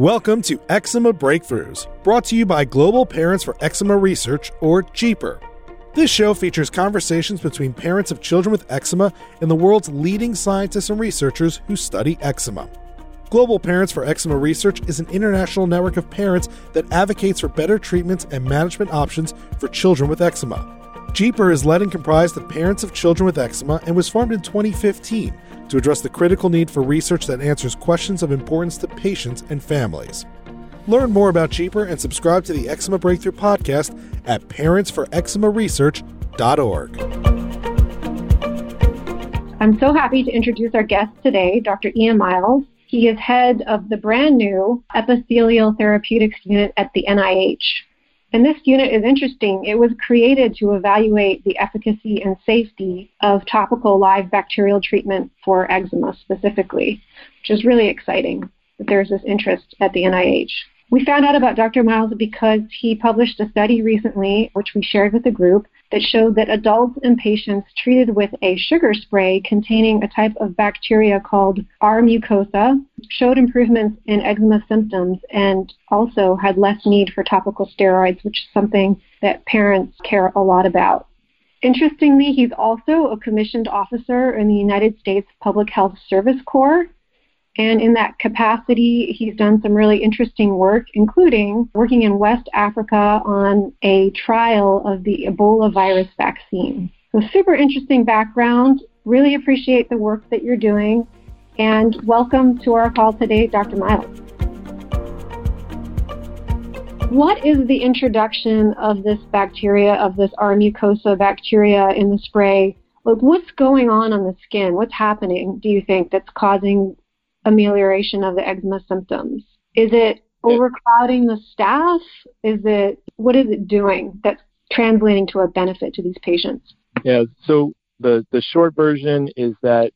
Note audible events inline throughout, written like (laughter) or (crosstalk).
Welcome to Eczema Breakthroughs, brought to you by Global Parents for Eczema Research, or GPER. This show features conversations between parents of children with eczema and the world's leading scientists and researchers who study eczema. Global Parents for Eczema Research is an international network of parents that advocates for better treatments and management options for children with eczema. GPER is led and comprised of parents of children with eczema and was formed in 2015 to address the critical need for research that answers questions of importance to patients and families. Learn more about GPER and subscribe to the Eczema Breakthrough podcast at parentsforeczemaresearch.org. I'm so happy to introduce our guest today, Dr. Ian Myles. He is head of the brand new Epithelial Therapeutics Unit at the NIH. And this unit is interesting. It was created to evaluate the efficacy and safety of topical live bacterial treatment for eczema specifically, which is really exciting that there's this interest at the NIH. We found out about Dr. Myles because he published a study recently, which we shared with the group, that showed that adults and patients treated with a sugar spray containing a type of bacteria called R. mucosa showed improvements in eczema symptoms and also had less need for topical steroids, which is something that parents care a lot about. Interestingly, he's also a commissioned officer in the United States Public Health Service Corps, and in that capacity, he's done some really interesting work, including working in West Africa on a trial of the Ebola virus vaccine. So, super interesting background. Really appreciate the work that you're doing. And welcome to our call today, Dr. Myles. What is the introduction of this bacteria, of this R. mucosa bacteria in the spray? Like, what's going on on the skin? What's happening, do you think, that's causing amelioration of the eczema symptoms? Is it overcrowding the staph? Is it what is it doing that's translating to a benefit to these patients? Yeah, so the the short version is that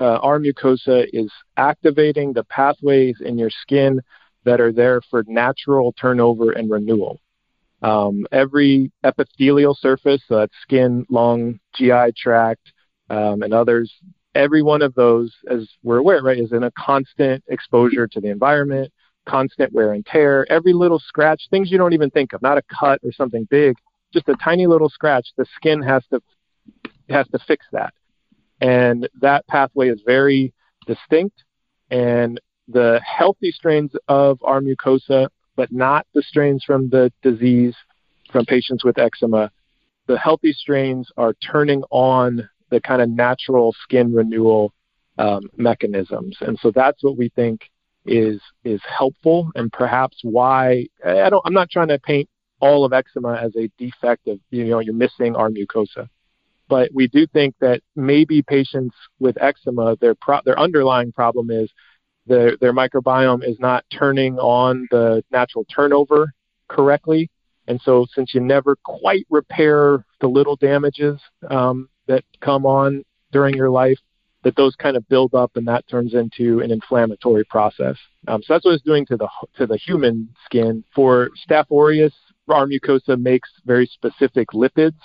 uh, R. mucosa is activating the pathways in your skin that are there for natural turnover and renewal. Um, every epithelial surface, so that's skin, lung, GI tract, um, and others, every one of those, as we're aware, right, is in a constant exposure to the environment, constant wear and tear. Every little scratch, things you don't even think of, not a cut or something big, just a tiny little scratch. The skin has to has to fix that, and that pathway is very distinct. And the healthy strains of R. mucosa, but not the strains from the disease from patients with eczema, the healthy strains are turning on the kind of natural skin renewal um, mechanisms. And so that's what we think is is helpful and perhaps why I don't I'm not trying to paint all of eczema as a defect of you know you're missing R. mucosa. But we do think that maybe patients with eczema their pro- their underlying problem is their their microbiome is not turning on the natural turnover correctly. And so since you never quite repair the little damages um, that come on during your life, that those kind of build up and that turns into an inflammatory process. Um, so that's what it's doing to the to the human skin. For Staph aureus, R. mucosa makes very specific lipids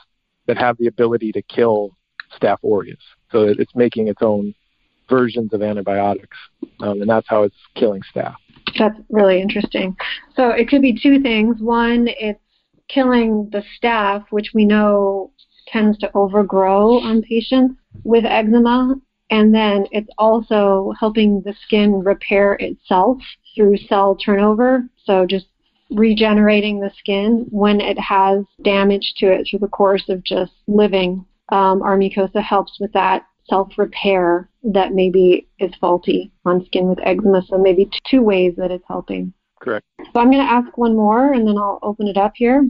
that have the ability to kill Staph aureus. So it's making its own versions of antibiotics, um, and that's how it's killing staph. That's really interesting. So it could be two things. One, it's killing the staph, which we know tends to overgrow on patients with eczema. And then it's also helping the skin repair itself through cell turnover. So just regenerating the skin when it has damage to it through the course of just living. Um, R. mucosa helps with that self repair that maybe is faulty on skin with eczema. So maybe two ways that it's helping. Correct. So I'm going to ask one more and then I'll open it up here.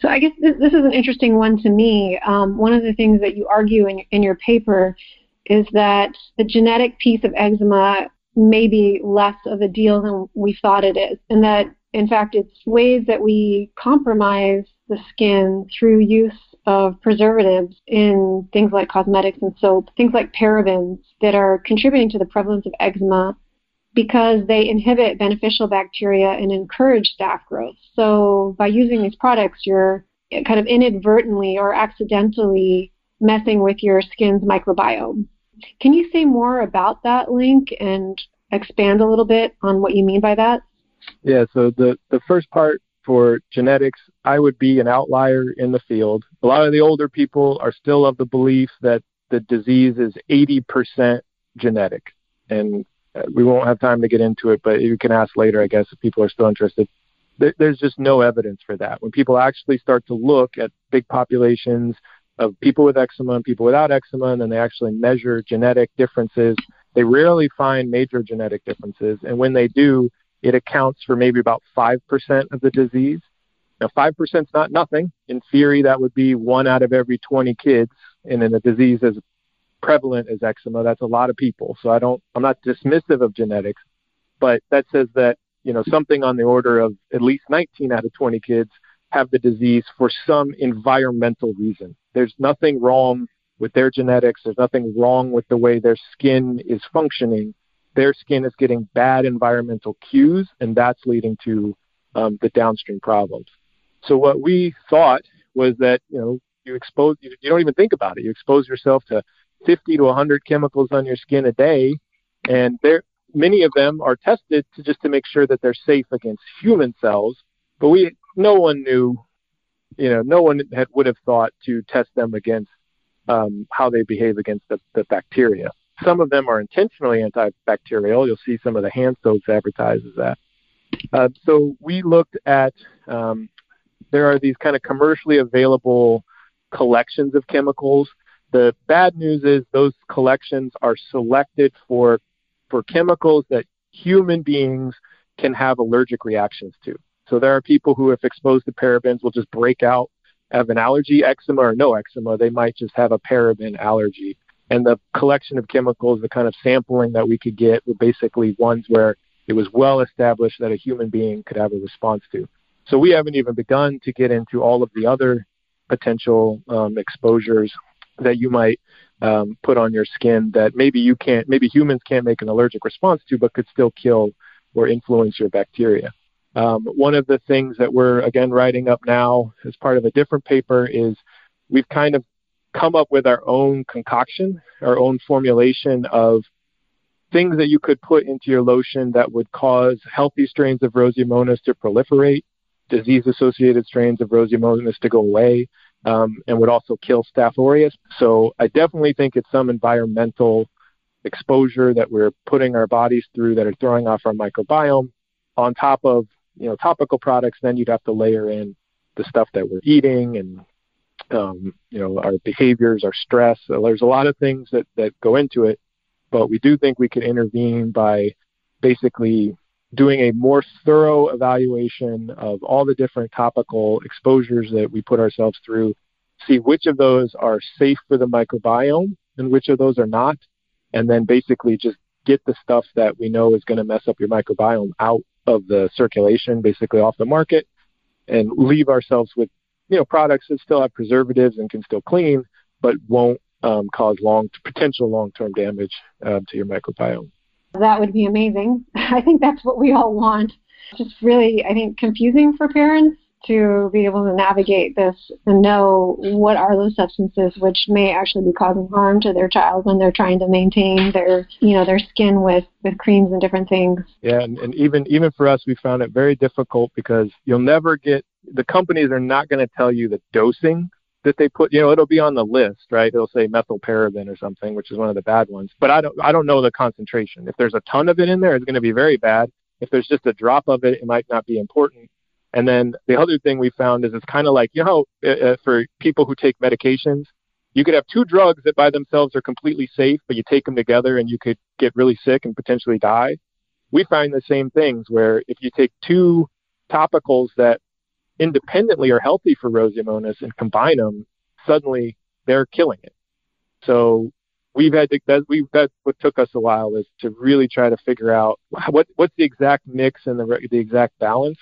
So I guess this, this is an interesting one to me. Um, one of the things that you argue in, in your paper is that the genetic piece of eczema may be less of a deal than we thought it is, and that in fact it's ways that we compromise the skin through use of preservatives in things like cosmetics and soap, things like parabens that are contributing to the prevalence of eczema because they inhibit beneficial bacteria and encourage staph growth. So by using these products, you're kind of inadvertently or accidentally messing with your skin's microbiome. Can you say more about that link and expand a little bit on what you mean by that? Yeah, so the, the first part for genetics, I would be an outlier in the field. A lot of the older people are still of the belief that the disease is 80% genetic. And Uh, we won't have time to get into it, but you can ask later, I guess, if people are still interested. There's just no evidence for that. When people actually start to look at big populations of people with eczema and people without eczema, and then they actually measure genetic differences, they rarely find major genetic differences. And when they do, it accounts for maybe about 5% of the disease. Now, 5% is not nothing. In theory, that would be one out of every 20 kids. And in a disease as prevalent as eczema, that's a lot of people. So I don't, I'm not dismissive of genetics, but that says that, you know, something on the order of at least 19 out of 20 kids have the disease for some environmental reason. There's nothing wrong with their genetics. There's nothing wrong with the way their skin is functioning. Their skin is getting bad environmental cues, and that's leading to um, the downstream problems. So what we thought was that you know you expose you, you don't even think about it. You expose yourself to 50 to 100 chemicals on your skin a day, and there many of them are tested to just to make sure that they're safe against human cells. But we no one knew, you know, no one had would have thought to test them against um, how they behave against the, the bacteria. Some of them are intentionally antibacterial. You'll see some of the hand soaps advertised as that. Uh, so we looked at um, there are these kind of commercially available collections of chemicals. The bad news is those collections are selected for for chemicals that human beings can have allergic reactions to. So there are people who, if exposed to parabens, will just break out have an allergy, eczema or no eczema. They might just have a paraben allergy. And the collection of chemicals, the kind of sampling that we could get were basically ones where it was well established that a human being could have a response to. So we haven't even begun to get into all of the other potential um, exposures that you might um, put on your skin that maybe you can't, maybe humans can't make an allergic response to, but could still kill or influence your bacteria. Um, one of the things that we're again writing up now as part of a different paper is we've kind of come up with our own concoction, our own formulation of things that you could put into your lotion that would cause healthy strains of Roseomonas to proliferate, disease associated strains of Roseomonas to go away, um, and would also kill Staph aureus. So I definitely think it's some environmental exposure that we're putting our bodies through that are throwing off our microbiome on top of you know topical products, then you'd have to layer in the stuff that we're eating and um, you know our behaviors, our stress. So there's a lot of things that that go into it, but we do think we could intervene by basically doing a more thorough evaluation of all the different topical exposures that we put ourselves through, see which of those are safe for the microbiome and which of those are not, and then basically just get the stuff that we know is going to mess up your microbiome out of the circulation, basically off the market, and leave ourselves with you know products that still have preservatives and can still clean, but won't um, cause long potential long term damage um, to your microbiome. That would be amazing. (laughs) I think that's what we all want. Just really, I think, confusing for parents to be able to navigate this and know what are those substances which may actually be causing harm to their child when they're trying to maintain their you know their skin with with creams and different things yeah and, and even even for us we found it very difficult because you'll never get the companies are not going to tell you the dosing that they put you know it'll be on the list right? It'll say methylparaben or something which is one of the bad ones. But i don't i don't know the concentration. If there's a ton of it in there it's going to be very bad. If there's just a drop of it it might not be important. And then the other thing we found is it's kind of like, you know, uh, uh, for people who take medications, you could have two drugs that by themselves are completely safe, but you take them together and you could get really sick and potentially die. We find the same things where if you take two topicals that independently are healthy for Roseomonas and combine them, suddenly they're killing it. So we've had to, that, we that what took us a while is to really try to figure out what what's the exact mix and the the exact balance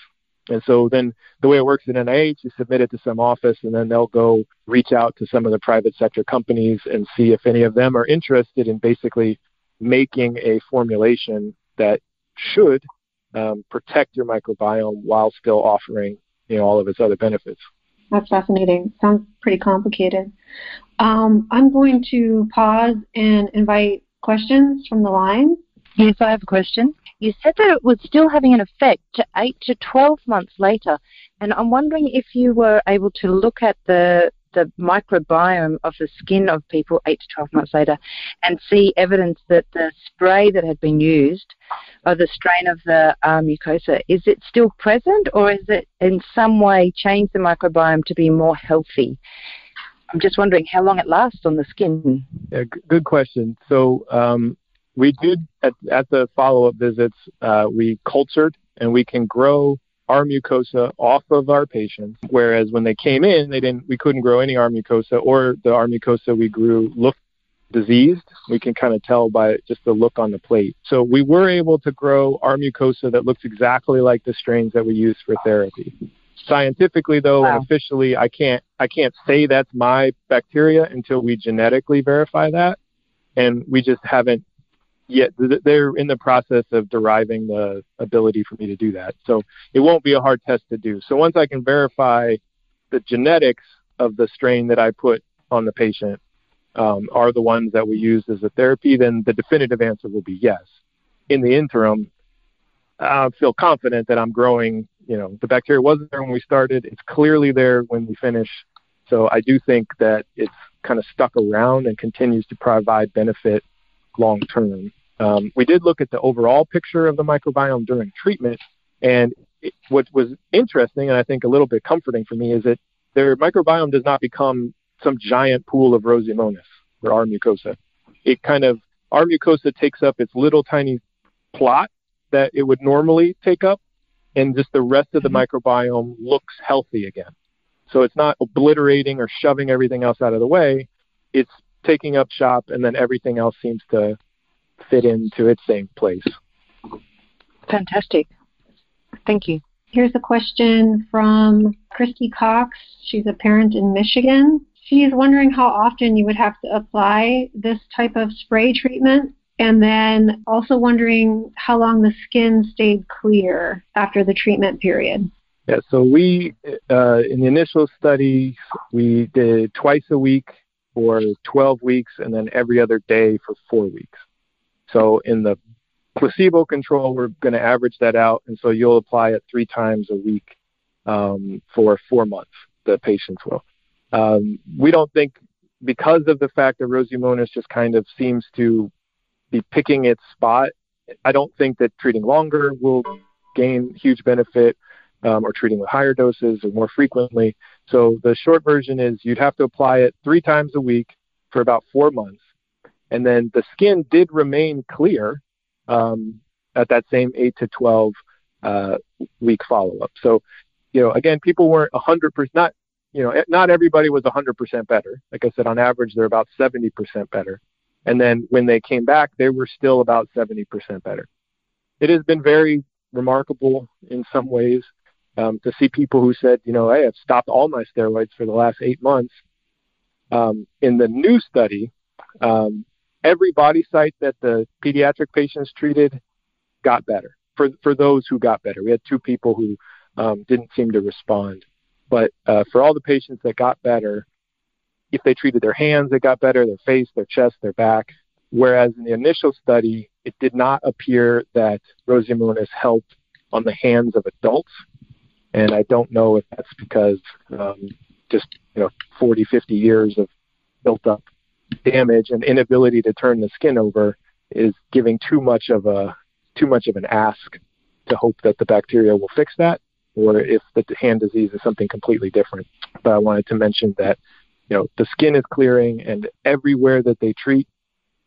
and so then the way it works at NIH, you submit it to some office, and then they'll go reach out to some of the private sector companies and see if any of them are interested in basically making a formulation that should um, protect your microbiome while still offering you know all of its other benefits. That's fascinating. Sounds pretty complicated. Um, I'm going to pause and invite questions from the line. Yes, I have a question. You said that it was still having an effect to 8 to 12 months later, and I'm wondering if you were able to look at the the microbiome of the skin of people 8 to 12 months later and see evidence that the spray that had been used or the strain of the uh, mucosa, is it still present or is it in some way changed the microbiome to be more healthy? I'm just wondering how long it lasts on the skin. Yeah, good question. So um, we did at, at the follow-up visits, uh, we cultured and we can grow R. mucosa off of our patients. Whereas when they came in, they didn't, we couldn't grow any R. mucosa, or the R. mucosa we grew looked diseased. We can kind of tell by just the look on the plate. So we were able to grow R. mucosa that looks exactly like the strains that we use for therapy. Scientifically, though, wow. and officially, I can't I can't say that's my bacteria until we genetically verify that, and we just haven't yet they're in the process of deriving the ability for me to do that. So it won't be a hard test to do. So once I can verify the genetics of the strain that I put on the patient um, are the ones that we use as a therapy, then the definitive answer will be yes. In the interim, I feel confident that I'm growing. You know, the bacteria wasn't there when we started. It's clearly there when we finish. So I do think that it's kind of stuck around and continues to provide benefit long term. Um, we did look at the overall picture of the microbiome during treatment, and it, what was interesting and I think a little bit comforting for me is that their microbiome does not become some giant pool of Roseomonas or R. mucosa. It kind of R. mucosa takes up its little tiny plot that it would normally take up, and just the rest of the mm-hmm. microbiome looks healthy again. So it's not obliterating or shoving everything else out of the way. It's taking up shop, and then everything else seems to fit into its same place. Fantastic. Thank you. Here's a question from Christy Cox. She's a parent in Michigan. She's wondering how often you would have to apply this type of spray treatment, and then also wondering how long the skin stayed clear after the treatment period. Yeah, so we, uh, in the initial study, we did twice a week for 12 weeks and then every other day for four weeks. So in the placebo control, we're going to average that out, and so you'll apply it three times a week um, for four months. The patients will. Um, we don't think because of the fact that Roseomonas just kind of seems to be picking its spot. I don't think that treating longer will gain huge benefit um, or treating with higher doses or more frequently. So the short version is you'd have to apply it three times a week for about four months. And then the skin did remain clear um, at that same 8 to 12 uh, week follow up. So, you know, again, people weren't 100%, not, you know, not everybody was 100% better. Like I said, on average, they're about 70% better. And then when they came back, they were still about 70% better. It has been very remarkable in some ways um, to see people who said, you know, hey, I've stopped all my steroids for the last eight months. Um, in the new study, um, every body site that the pediatric patients treated got better. For for those who got better, we had two people who um, didn't seem to respond, but uh, for all the patients that got better, if they treated their hands, it got better, their face, their chest, their back. Whereas in the initial study, it did not appear that Roseomonas helped on the hands of adults and I don't know if that's because um, just you know 40, 50 years of built up damage and inability to turn the skin over is giving too much of a too much of an ask to hope that the bacteria will fix that, or if the hand disease is something completely different. But I wanted to mention that you know the skin is clearing, and everywhere that they treat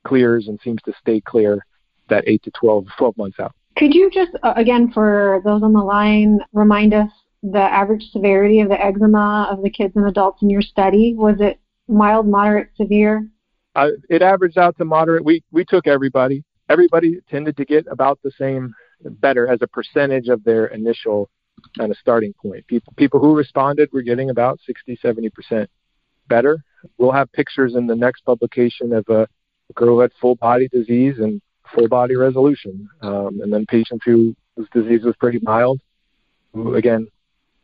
clears and seems to stay clear that 8 to 12, 12 months out. Could you just, uh, again, for those on the line, remind us the average severity of the eczema of the kids and adults in your study? Was it mild, moderate, severe? Uh, it averaged out to moderate. We we took everybody. Everybody tended to get about the same, better as a percentage of their initial kind of starting point. People people who responded were getting about 60, 70 percent better. We'll have pictures in the next publication of a girl who had full body disease and full body resolution. Um, and then patients who whose disease was pretty mild, who again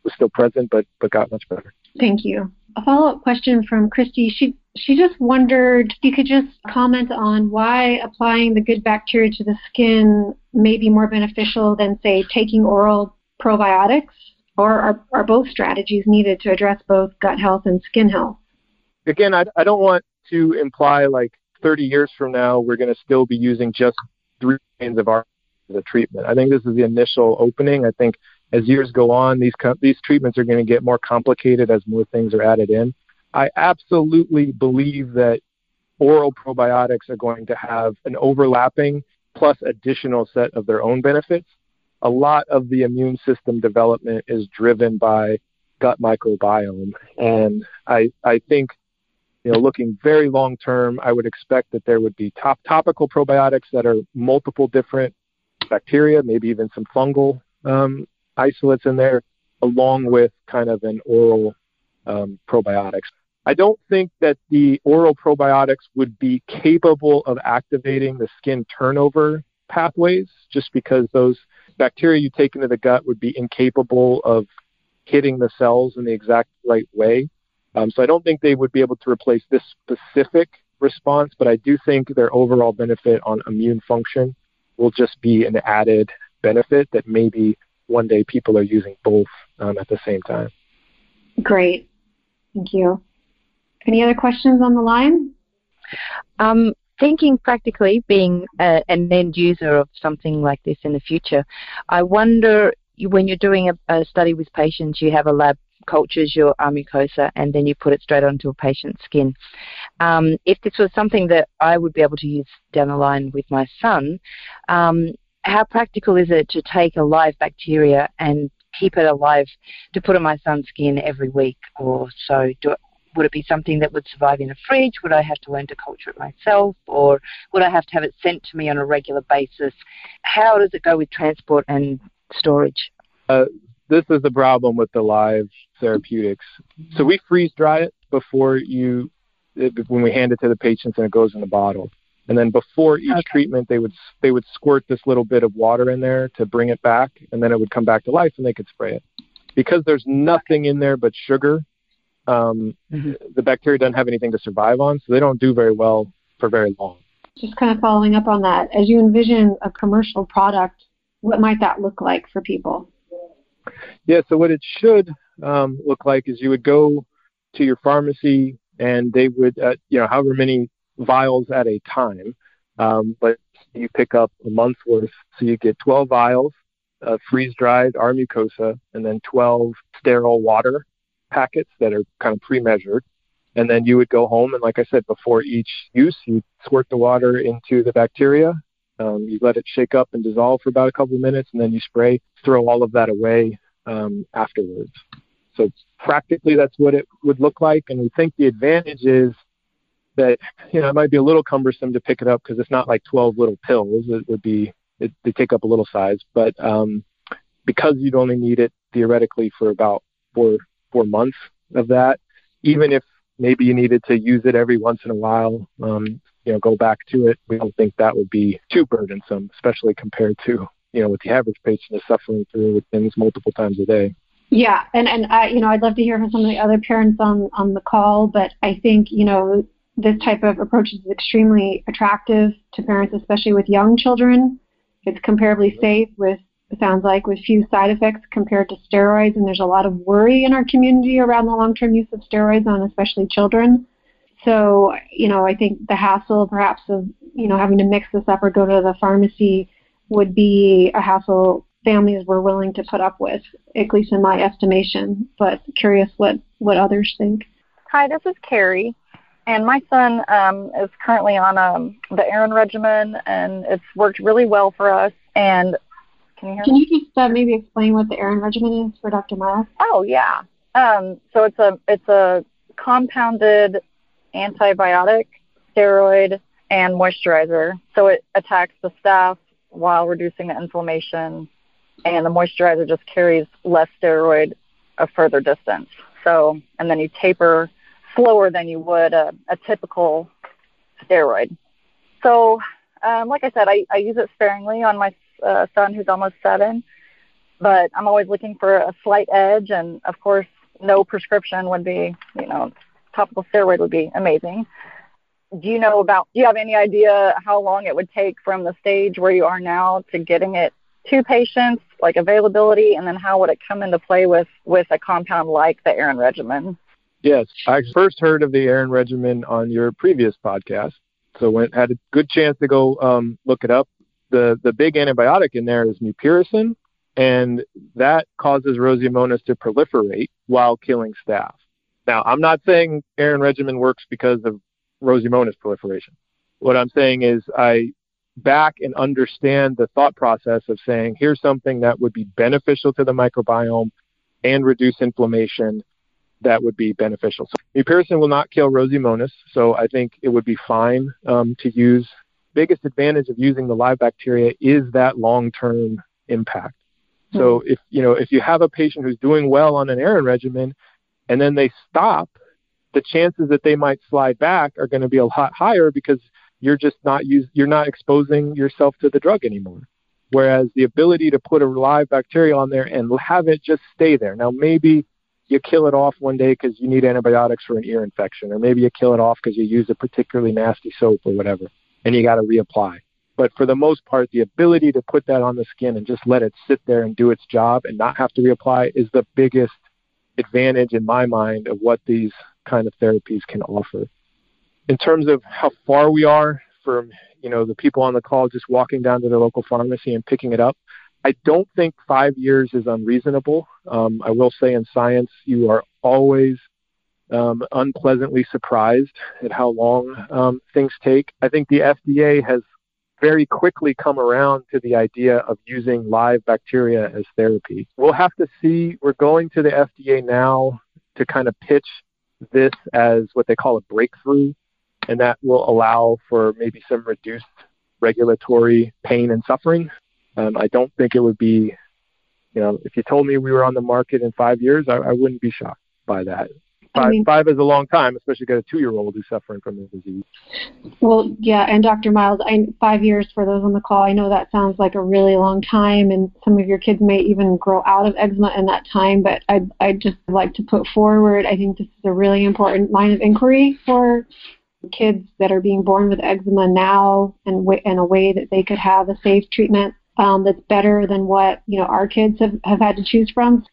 was still present but but got much better. Thank you. A follow up question from Christy. She she just wondered if you could just comment on why applying the good bacteria to the skin may be more beneficial than, say, taking oral probiotics, or are, are both strategies needed to address both gut health and skin health? Again, I, I don't want to imply like 30 years from now we're going to still be using just three kinds of our as a treatment. I think this is the initial opening. I think as years go on, these these treatments are going to get more complicated as more things are added in. I absolutely believe that oral probiotics are going to have an overlapping plus additional set of their own benefits. A lot of the immune system development is driven by gut microbiome, and I I think you know looking very long term, I would expect that there would be top topical probiotics that are multiple different bacteria, maybe even some fungal um, isolates in there, along with kind of an oral um, probiotics. I don't think that the oral probiotics would be capable of activating the skin turnover pathways just because those bacteria you take into the gut would be incapable of hitting the cells in the exact right way. Um, so I don't think they would be able to replace this specific response, but I do think their overall benefit on immune function will just be an added benefit that maybe one day people are using both um, at the same time. Great. Thank you. Any other questions on the line? Um, thinking practically, being a, an end user of something like this in the future, I wonder when you're doing a, a study with patients, you have a lab cultures your mucosa and then you put it straight onto a patient's skin. Um, if this was something that I would be able to use down the line with my son, um, how practical is it to take a live bacteria and keep it alive to put on my son's skin every week or so? Do, would it be something that would survive in a fridge? Would I have to learn to culture it myself? Or would I have to have it sent to me on a regular basis? How does it go with transport and storage? Uh, this is the problem with the live therapeutics. So we freeze dry it before you, when we hand it to the patients and it goes in the bottle. And then before each okay. treatment, they would they would squirt this little bit of water in there to bring it back, and then it would come back to life, and they could spray it. Because there's nothing in there but sugar, um, mm-hmm. the bacteria doesn't have anything to survive on, so they don't do very well for very long. Just kind of following up on that, as you envision a commercial product, what might that look like for people? Yeah, so what it should um, look like is you would go to your pharmacy and they would, uh, you know, however many vials at a time. Um, but you pick up a month's worth. So you get 12 vials of freeze dried R mucosa and then 12 sterile water packets that are kind of pre measured. And then you would go home and, like I said, before each use, you squirt the water into the bacteria. Um, you let it shake up and dissolve for about a couple of minutes, and then you spray, throw all of that away um, afterwards. So practically, that's what it would look like. And we think the advantage is that you know it might be a little cumbersome to pick it up because it's not like 12 little pills. It would be it, they take up a little size, but um, because you'd only need it theoretically for about four four months of that, even if maybe you needed to use it every once in a while, um, you know, go back to it. We don't think that would be too burdensome, especially compared to you know what the average patient is suffering through with things multiple times a day. Yeah, and and I you know I'd love to hear from some of the other parents on on the call, but I think you know this type of approach is extremely attractive to parents, especially with young children. It's comparably safe with, sounds like, with few side effects compared to steroids, and there's a lot of worry in our community around the long-term use of steroids on especially children. So, you know, I think the hassle perhaps of, you know, having to mix this up or go to the pharmacy would be a hassle families were willing to put up with, at least in my estimation. But curious what, what others think. Hi, this is Carrie and my son um, is currently on um, the Aron regimen, and it's worked really well for us. And can you hear Can me? you just uh, maybe explain what the Aron regimen is for Dr. Myles? Oh yeah. Um, so it's a it's a compounded antibiotic, steroid, and moisturizer. So it attacks the staph while reducing the inflammation, and the moisturizer just carries less steroid a further distance. So and then you taper slower than you would a, a typical steroid. So, um, like I said, I, I use it sparingly on my uh, son who's almost seven, but I'm always looking for a slight edge, and of course, no prescription would be, you know, topical steroid would be amazing. Do you know about? Do you have any idea how long it would take from the stage where you are now to getting it to patients, like availability, and then how would it come into play with with a compound like the Aron regimen? Yes, I first heard of the Aron regimen on your previous podcast, so went had a good chance to go um, look it up. The the big antibiotic in there is mupirocin, and that causes Roseomonas to proliferate while killing staph. Now, I'm not saying Aron regimen works because of Roseomonas proliferation. What I'm saying is I back and understand the thought process of saying here's something that would be beneficial to the microbiome and reduce inflammation that would be beneficial. So mupirocin will not kill Roseomonas, so I think it would be fine um, to use. Biggest advantage of using the live bacteria is that long-term impact. So hmm. if you know if you have a patient who's doing well on an Aron regimen, and then they stop, the chances that they might slide back are going to be a lot higher because you're just not use you're not exposing yourself to the drug anymore. Whereas the ability to put a live bacteria on there and have it just stay there. Now maybe you kill it off one day because you need antibiotics for an ear infection, or maybe you kill it off because you use a particularly nasty soap or whatever, and you got to reapply. But for the most part, the ability to put that on the skin and just let it sit there and do its job and not have to reapply is the biggest advantage in my mind of what these kind of therapies can offer. In terms of how far we are from, you know, the people on the call just walking down to their local pharmacy and picking it up, I don't think five years is unreasonable. Um, I will say in science, you are always um, unpleasantly surprised at how long um, things take. I think the FDA has very quickly come around to the idea of using live bacteria as therapy. We'll have to see. We're going to the FDA now to kind of pitch this as what they call a breakthrough, and that will allow for maybe some reduced regulatory pain and suffering. Um, I don't think it would be, you know, if you told me we were on the market in five years, I, I wouldn't be shocked by that. Five, I mean, five is a long time, especially got a two-year-old who's suffering from the disease. Well, yeah, and Dr. Myles, I, five years for those on the call. I know that sounds like a really long time, and some of your kids may even grow out of eczema in that time. But I, I just like to put forward. I think this is a really important line of inquiry for kids that are being born with eczema now, and w- in a way that they could have a safe treatment um, that's better than what you know our kids have, have had to choose from.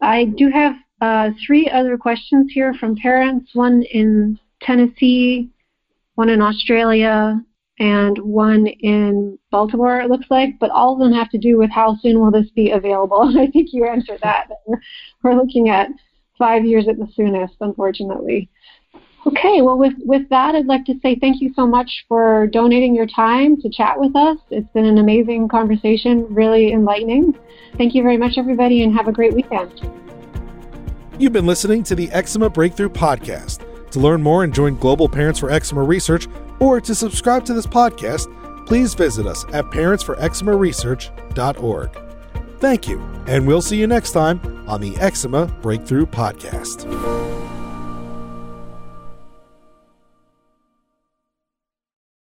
I do have uh, three other questions here from parents, one in Tennessee, one in Australia, and one in Baltimore, it looks like, but all of them have to do with how soon will this be available. (laughs) I think you answered that. We're looking at five years at the soonest, unfortunately. Okay, well, with, with that, I'd like to say thank you so much for donating your time to chat with us. It's been an amazing conversation, really enlightening. Thank you very much, everybody, and have a great weekend. You've been listening to the Eczema Breakthrough Podcast. To learn more and join Global Parents for Eczema Research, or to subscribe to this podcast, please visit us at parentsforeczemaresearch.org. Thank you, and we'll see you next time on the Eczema Breakthrough Podcast.